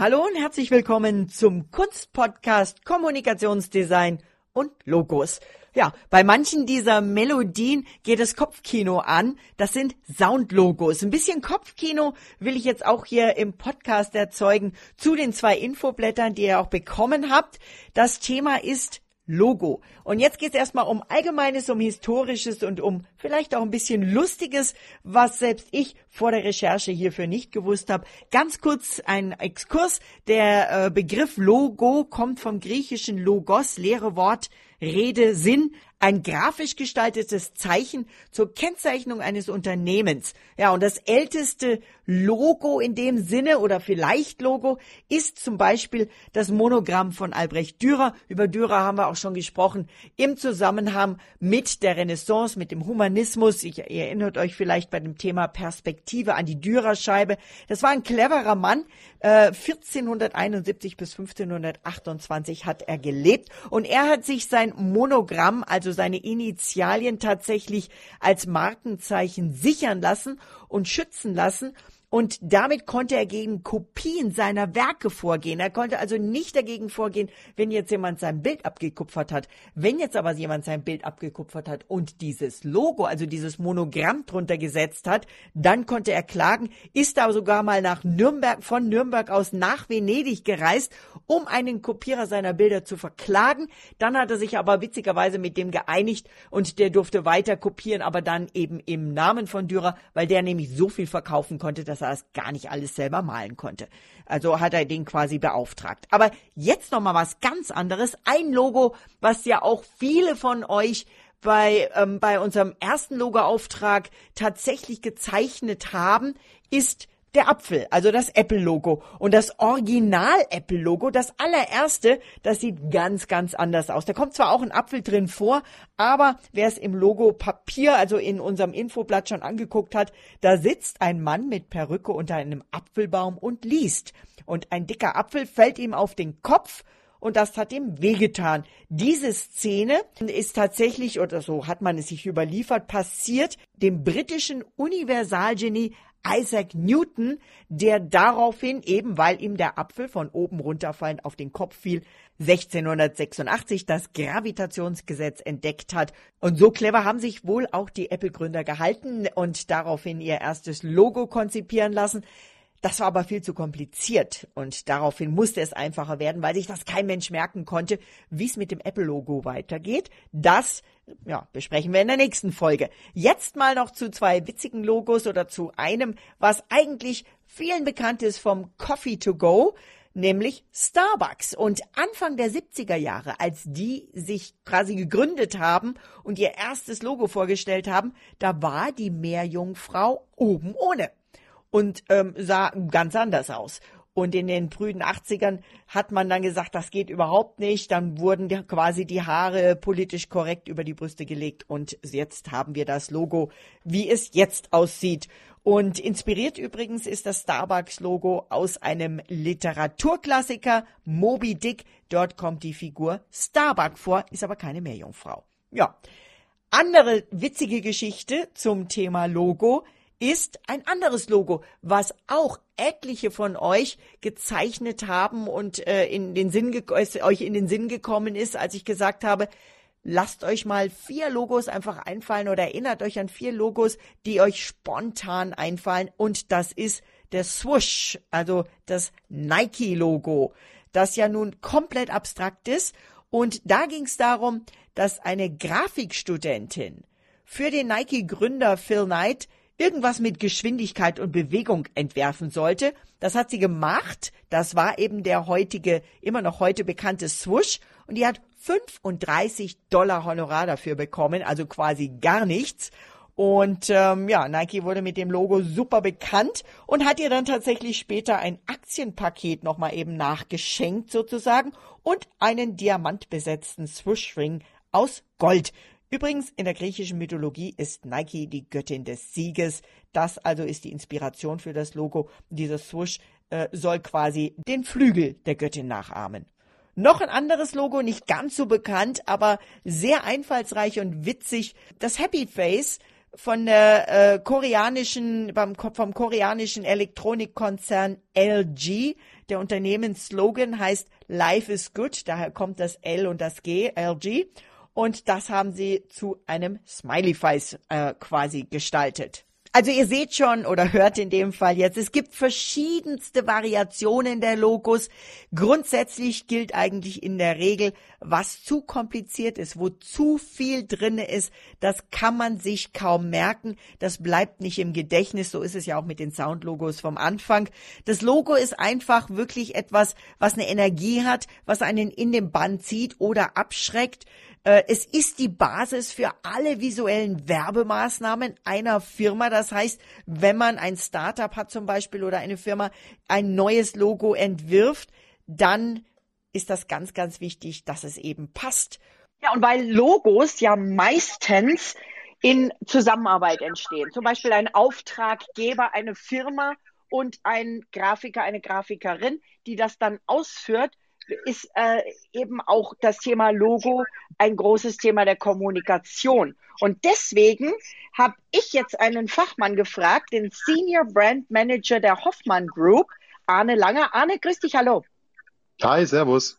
Hallo und herzlich willkommen zum Kunstpodcast Kommunikationsdesign und Logos. Ja, bei manchen dieser Melodien geht das Kopfkino an. Das sind Soundlogos. Ein bisschen Kopfkino will ich jetzt auch hier im Podcast erzeugen zu den zwei Infoblättern, die ihr auch bekommen habt. Das Thema ist Logo. Und jetzt geht es erstmal um Allgemeines, um Historisches und um vielleicht auch ein bisschen Lustiges, was selbst ich vor der Recherche hierfür nicht gewusst habe. Ganz kurz ein Exkurs. Der äh, Begriff Logo kommt vom griechischen Logos, leere Wort, Rede, Sinn, ein grafisch gestaltetes Zeichen zur Kennzeichnung eines Unternehmens. Ja, und das älteste Logo in dem Sinne oder vielleicht Logo ist zum Beispiel das Monogramm von Albrecht Dürer. Über Dürer haben wir auch schon gesprochen im Zusammenhang mit der Renaissance, mit dem Humanismus. Ich erinnert euch vielleicht bei dem Thema Perspektive an die Dürerscheibe. Das war ein cleverer Mann. Äh, 1471 bis 1528 hat er gelebt und er hat sich sein Monogramm, also seine Initialien tatsächlich als Markenzeichen sichern lassen und schützen lassen und damit konnte er gegen Kopien seiner Werke vorgehen. Er konnte also nicht dagegen vorgehen, wenn jetzt jemand sein Bild abgekupfert hat. Wenn jetzt aber jemand sein Bild abgekupfert hat und dieses Logo, also dieses Monogramm drunter gesetzt hat, dann konnte er klagen, ist da sogar mal nach Nürnberg, von Nürnberg aus nach Venedig gereist, um einen Kopierer seiner Bilder zu verklagen. Dann hat er sich aber witzigerweise mit dem geeinigt und der durfte weiter kopieren, aber dann eben im Namen von Dürer, weil der nämlich so viel verkaufen konnte, dass dass er es gar nicht alles selber malen konnte. Also hat er den quasi beauftragt. Aber jetzt noch mal was ganz anderes. Ein Logo, was ja auch viele von euch bei, ähm, bei unserem ersten Logo-Auftrag tatsächlich gezeichnet haben, ist der Apfel, also das Apple-Logo. Und das Original-Apple-Logo, das allererste, das sieht ganz, ganz anders aus. Da kommt zwar auch ein Apfel drin vor, aber wer es im Logo-Papier, also in unserem Infoblatt schon angeguckt hat, da sitzt ein Mann mit Perücke unter einem Apfelbaum und liest. Und ein dicker Apfel fällt ihm auf den Kopf und das hat ihm wehgetan. Diese Szene ist tatsächlich, oder so hat man es sich überliefert, passiert dem britischen Universalgenie Isaac Newton, der daraufhin, eben weil ihm der Apfel von oben runterfallend auf den Kopf fiel, 1686 das Gravitationsgesetz entdeckt hat. Und so clever haben sich wohl auch die Apple-Gründer gehalten und daraufhin ihr erstes Logo konzipieren lassen. Das war aber viel zu kompliziert und daraufhin musste es einfacher werden, weil sich das kein Mensch merken konnte, wie es mit dem Apple-Logo weitergeht. Das ja, besprechen wir in der nächsten Folge. Jetzt mal noch zu zwei witzigen Logos oder zu einem, was eigentlich vielen bekannt ist vom Coffee to Go, nämlich Starbucks. Und Anfang der 70er Jahre, als die sich quasi gegründet haben und ihr erstes Logo vorgestellt haben, da war die Meerjungfrau oben ohne und ähm, sah ganz anders aus. Und in den frühen 80ern hat man dann gesagt, das geht überhaupt nicht. Dann wurden quasi die Haare politisch korrekt über die Brüste gelegt. Und jetzt haben wir das Logo, wie es jetzt aussieht. Und inspiriert übrigens ist das Starbucks-Logo aus einem Literaturklassiker, Moby Dick. Dort kommt die Figur Starbuck vor, ist aber keine Meerjungfrau. Ja. Andere witzige Geschichte zum Thema Logo ist ein anderes Logo, was auch etliche von euch gezeichnet haben und äh, in den Sinn euch in den Sinn gekommen ist, als ich gesagt habe, lasst euch mal vier Logos einfach einfallen oder erinnert euch an vier Logos, die euch spontan einfallen. Und das ist der Swoosh, also das Nike-Logo, das ja nun komplett abstrakt ist. Und da ging es darum, dass eine Grafikstudentin für den Nike-Gründer Phil Knight irgendwas mit Geschwindigkeit und Bewegung entwerfen sollte. Das hat sie gemacht. Das war eben der heutige, immer noch heute bekannte Swoosh. Und die hat 35 Dollar Honorar dafür bekommen, also quasi gar nichts. Und ähm, ja, Nike wurde mit dem Logo super bekannt und hat ihr dann tatsächlich später ein Aktienpaket nochmal eben nachgeschenkt sozusagen und einen diamantbesetzten Swoosh-Ring aus Gold. Übrigens, in der griechischen Mythologie ist Nike die Göttin des Sieges. Das also ist die Inspiration für das Logo. Dieser Swoosh äh, soll quasi den Flügel der Göttin nachahmen. Noch ein anderes Logo, nicht ganz so bekannt, aber sehr einfallsreich und witzig. Das Happy Face von der äh, koreanischen, beim, vom koreanischen Elektronikkonzern LG. Der Unternehmensslogan heißt Life is good, daher kommt das L und das G, LG. Und das haben sie zu einem Smiley Face äh, quasi gestaltet. Also ihr seht schon oder hört in dem Fall jetzt, es gibt verschiedenste Variationen der Logos. Grundsätzlich gilt eigentlich in der Regel, was zu kompliziert ist, wo zu viel drinne ist, das kann man sich kaum merken. Das bleibt nicht im Gedächtnis. So ist es ja auch mit den Soundlogos vom Anfang. Das Logo ist einfach wirklich etwas, was eine Energie hat, was einen in den Bann zieht oder abschreckt. Äh, es ist die Basis für alle visuellen Werbemaßnahmen einer Firma. Das heißt, wenn man ein Startup hat zum Beispiel oder eine Firma ein neues Logo entwirft, dann ist das ganz, ganz wichtig, dass es eben passt. Ja, und weil Logos ja meistens in Zusammenarbeit entstehen. Zum Beispiel ein Auftraggeber, eine Firma und ein Grafiker, eine Grafikerin, die das dann ausführt, ist äh, eben auch das Thema Logo ein großes Thema der Kommunikation. Und deswegen habe ich jetzt einen Fachmann gefragt, den Senior Brand Manager der Hoffmann Group, Arne Langer. Arne, grüß dich, hallo. Hi, servus.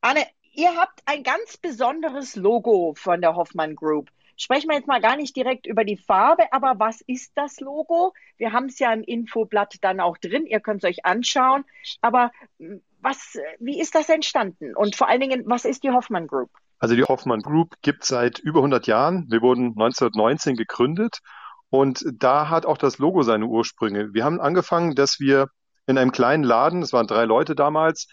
Arne, ihr habt ein ganz besonderes Logo von der Hoffmann Group. Sprechen wir jetzt mal gar nicht direkt über die Farbe, aber was ist das Logo? Wir haben es ja im Infoblatt dann auch drin, ihr könnt es euch anschauen. Aber was, wie ist das entstanden? Und vor allen Dingen, was ist die Hoffmann Group? Also die Hoffmann Group gibt seit über 100 Jahren. Wir wurden 1919 gegründet und da hat auch das Logo seine Ursprünge. Wir haben angefangen, dass wir in einem kleinen Laden, es waren drei Leute damals,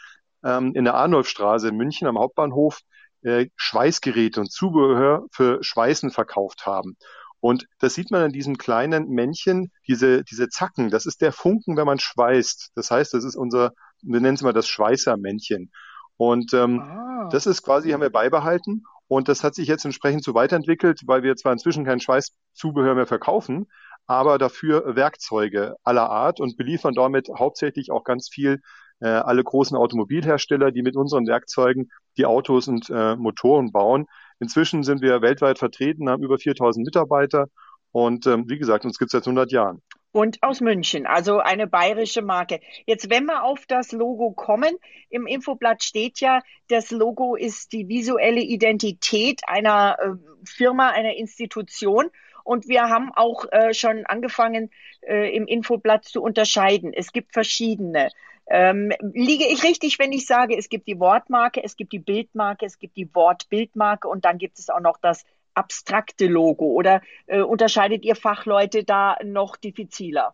ähm, in der Arnulfstraße in München am Hauptbahnhof äh, Schweißgeräte und Zubehör für Schweißen verkauft haben. Und das sieht man an diesem kleinen Männchen, diese, diese Zacken, das ist der Funken, wenn man schweißt. Das heißt, das ist unser wir nennen es mal das Schweißermännchen. Und ähm, ah. das ist quasi, haben wir beibehalten. Und das hat sich jetzt entsprechend so weiterentwickelt, weil wir zwar inzwischen kein Schweißzubehör mehr verkaufen, aber dafür Werkzeuge aller Art und beliefern damit hauptsächlich auch ganz viel äh, alle großen Automobilhersteller, die mit unseren Werkzeugen die Autos und äh, Motoren bauen. Inzwischen sind wir weltweit vertreten, haben über 4000 Mitarbeiter und ähm, wie gesagt, uns gibt es seit 100 Jahren und aus München, also eine bayerische Marke. Jetzt, wenn wir auf das Logo kommen, im Infoblatt steht ja, das Logo ist die visuelle Identität einer äh, Firma, einer Institution. Und wir haben auch äh, schon angefangen, äh, im Infoblatt zu unterscheiden. Es gibt verschiedene. Ähm, liege ich richtig, wenn ich sage, es gibt die Wortmarke, es gibt die Bildmarke, es gibt die Wortbildmarke und dann gibt es auch noch das abstrakte Logo oder äh, unterscheidet ihr Fachleute da noch diffiziler?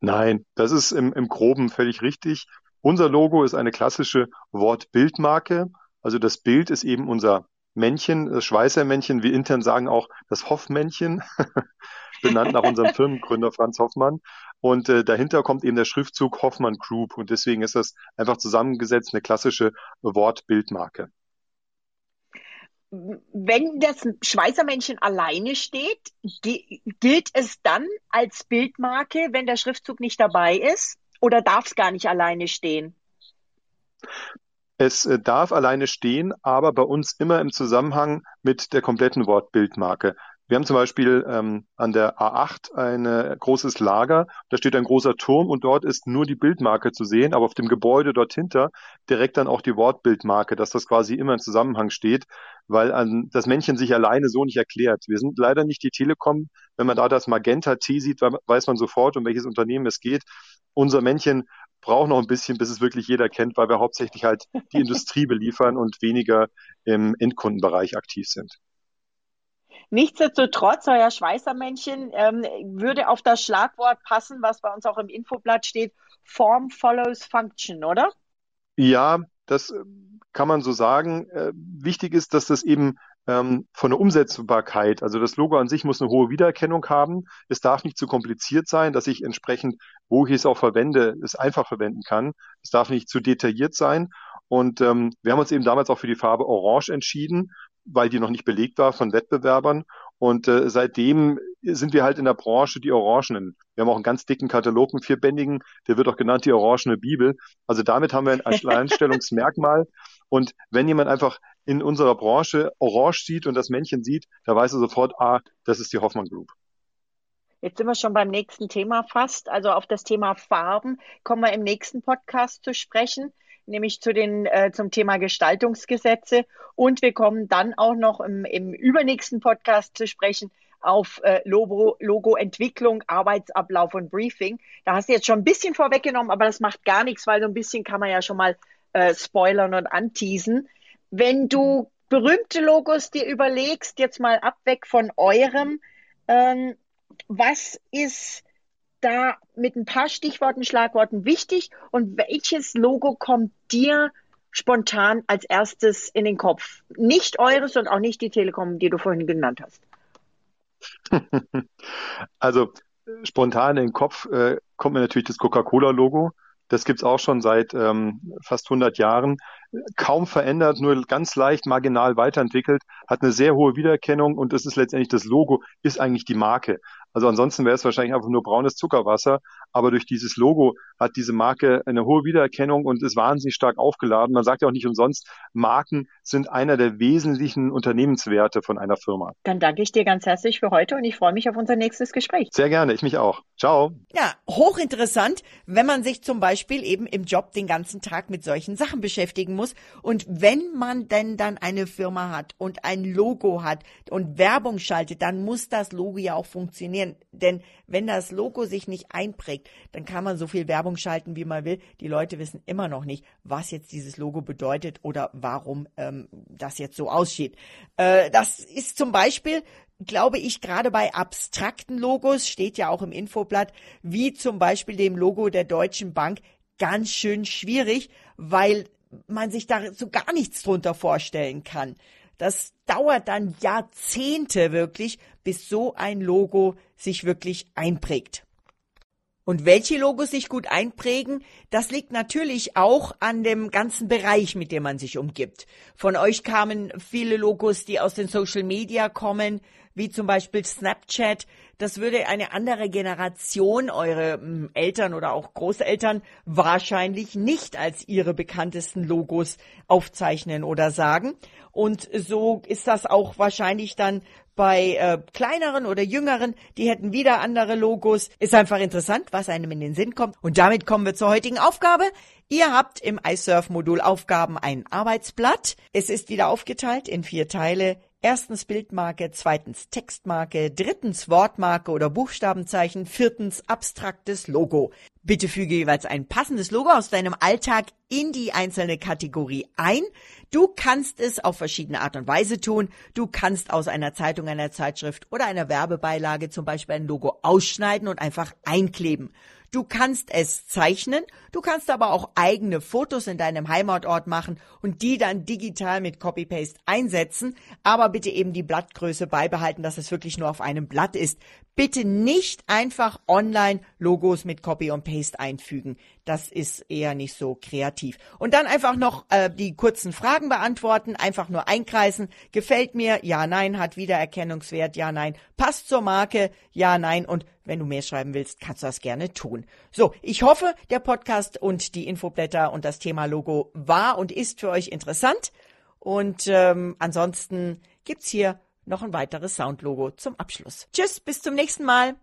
Nein, das ist im, im Groben völlig richtig. Unser Logo ist eine klassische Wortbildmarke. Also das Bild ist eben unser Männchen, das Schweißermännchen. Wir intern sagen auch das Hoffmännchen, benannt nach unserem Firmengründer Franz Hoffmann. Und äh, dahinter kommt eben der Schriftzug Hoffmann Group. Und deswegen ist das einfach zusammengesetzt eine klassische Wortbildmarke wenn das Schweißermännchen alleine steht, gilt es dann als Bildmarke, wenn der Schriftzug nicht dabei ist? Oder darf es gar nicht alleine stehen? Es äh, darf alleine stehen, aber bei uns immer im Zusammenhang mit der kompletten Wortbildmarke. Wir haben zum Beispiel ähm, an der A8 ein großes Lager, da steht ein großer Turm und dort ist nur die Bildmarke zu sehen, aber auf dem Gebäude dort hinter direkt dann auch die Wortbildmarke, dass das quasi immer im Zusammenhang steht, weil an, das Männchen sich alleine so nicht erklärt. Wir sind leider nicht die Telekom. Wenn man da das Magenta T sieht, weiß man sofort, um welches Unternehmen es geht. Unser Männchen braucht noch ein bisschen, bis es wirklich jeder kennt, weil wir hauptsächlich halt die Industrie beliefern und weniger im Endkundenbereich aktiv sind. Nichtsdestotrotz, euer Schweißermännchen ähm, würde auf das Schlagwort passen, was bei uns auch im Infoblatt steht, Form follows Function, oder? Ja, das äh, kann man so sagen. Äh, wichtig ist, dass das eben ähm, von der Umsetzbarkeit, also das Logo an sich muss eine hohe Wiedererkennung haben. Es darf nicht zu kompliziert sein, dass ich entsprechend, wo ich es auch verwende, es einfach verwenden kann. Es darf nicht zu detailliert sein. Und ähm, wir haben uns eben damals auch für die Farbe Orange entschieden, weil die noch nicht belegt war von Wettbewerbern. Und äh, seitdem sind wir halt in der Branche die Orangenen. Wir haben auch einen ganz dicken Katalog, einen vierbändigen, der wird auch genannt die Orangene Bibel. Also damit haben wir ein Alleinstellungsmerkmal. Und wenn jemand einfach in unserer Branche Orange sieht und das Männchen sieht, da weiß er sofort, ah, das ist die Hoffmann Group. Jetzt sind wir schon beim nächsten Thema fast. Also auf das Thema Farben kommen wir im nächsten Podcast zu sprechen, nämlich zu den, äh, zum Thema Gestaltungsgesetze. Und wir kommen dann auch noch im, im übernächsten Podcast zu sprechen auf äh, Logo, Logo-Entwicklung, Arbeitsablauf und Briefing. Da hast du jetzt schon ein bisschen vorweggenommen, aber das macht gar nichts, weil so ein bisschen kann man ja schon mal äh, spoilern und anteasen. Wenn du berühmte Logos dir überlegst, jetzt mal abweg von eurem, ähm, was ist da mit ein paar Stichworten, Schlagworten wichtig und welches Logo kommt dir spontan als erstes in den Kopf? Nicht eures und auch nicht die Telekom, die du vorhin genannt hast. Also spontan in den Kopf äh, kommt mir natürlich das Coca-Cola-Logo. Das gibt's auch schon seit ähm, fast 100 Jahren. Kaum verändert, nur ganz leicht marginal weiterentwickelt, hat eine sehr hohe Wiedererkennung und das ist letztendlich das Logo, ist eigentlich die Marke. Also ansonsten wäre es wahrscheinlich einfach nur braunes Zuckerwasser, aber durch dieses Logo hat diese Marke eine hohe Wiedererkennung und ist wahnsinnig stark aufgeladen. Man sagt ja auch nicht umsonst, Marken sind einer der wesentlichen Unternehmenswerte von einer Firma. Dann danke ich dir ganz herzlich für heute und ich freue mich auf unser nächstes Gespräch. Sehr gerne, ich mich auch. Ciao. Ja, hochinteressant, wenn man sich zum Beispiel eben im Job den ganzen Tag mit solchen Sachen beschäftigen muss und wenn man denn dann eine Firma hat und ein Logo hat und Werbung schaltet, dann muss das Logo ja auch funktionieren funktionieren. Denn wenn das Logo sich nicht einprägt, dann kann man so viel Werbung schalten, wie man will. Die Leute wissen immer noch nicht, was jetzt dieses Logo bedeutet oder warum ähm, das jetzt so aussieht. Äh, das ist zum Beispiel glaube ich, gerade bei abstrakten Logos, steht ja auch im Infoblatt, wie zum Beispiel dem Logo der Deutschen Bank, ganz schön schwierig, weil man sich da so gar nichts drunter vorstellen kann. Das dauert dann Jahrzehnte wirklich, bis so ein Logo sich wirklich einprägt. Und welche Logos sich gut einprägen, das liegt natürlich auch an dem ganzen Bereich, mit dem man sich umgibt. Von euch kamen viele Logos, die aus den Social Media kommen, wie zum Beispiel Snapchat. Das würde eine andere Generation, eure hm, Eltern oder auch Großeltern, wahrscheinlich nicht als ihre bekanntesten Logos aufzeichnen oder sagen. Und so ist das auch wahrscheinlich dann bei äh, kleineren oder jüngeren, die hätten wieder andere Logos. Ist einfach interessant, was einem in den Sinn kommt. Und damit kommen wir zur heutigen Aufgabe. Ihr habt im iSurf-Modul Aufgaben ein Arbeitsblatt. Es ist wieder aufgeteilt in vier Teile. Erstens Bildmarke, zweitens Textmarke, drittens Wortmarke oder Buchstabenzeichen, viertens abstraktes Logo. Bitte füge jeweils ein passendes Logo aus deinem Alltag in die einzelne Kategorie ein. Du kannst es auf verschiedene Art und Weise tun. Du kannst aus einer Zeitung, einer Zeitschrift oder einer Werbebeilage zum Beispiel ein Logo ausschneiden und einfach einkleben. Du kannst es zeichnen, du kannst aber auch eigene Fotos in deinem Heimatort machen und die dann digital mit Copy-Paste einsetzen, aber bitte eben die Blattgröße beibehalten, dass es wirklich nur auf einem Blatt ist. Bitte nicht einfach online Logos mit Copy und Paste einfügen. Das ist eher nicht so kreativ. Und dann einfach noch äh, die kurzen Fragen beantworten, einfach nur einkreisen. Gefällt mir? Ja, nein. Hat Wiedererkennungswert? Ja, nein. Passt zur Marke? Ja, nein. Und wenn du mehr schreiben willst, kannst du das gerne tun. So, ich hoffe, der Podcast und die Infoblätter und das Thema Logo war und ist für euch interessant. Und ähm, ansonsten gibt's hier noch ein weiteres Soundlogo zum Abschluss. Tschüss, bis zum nächsten Mal.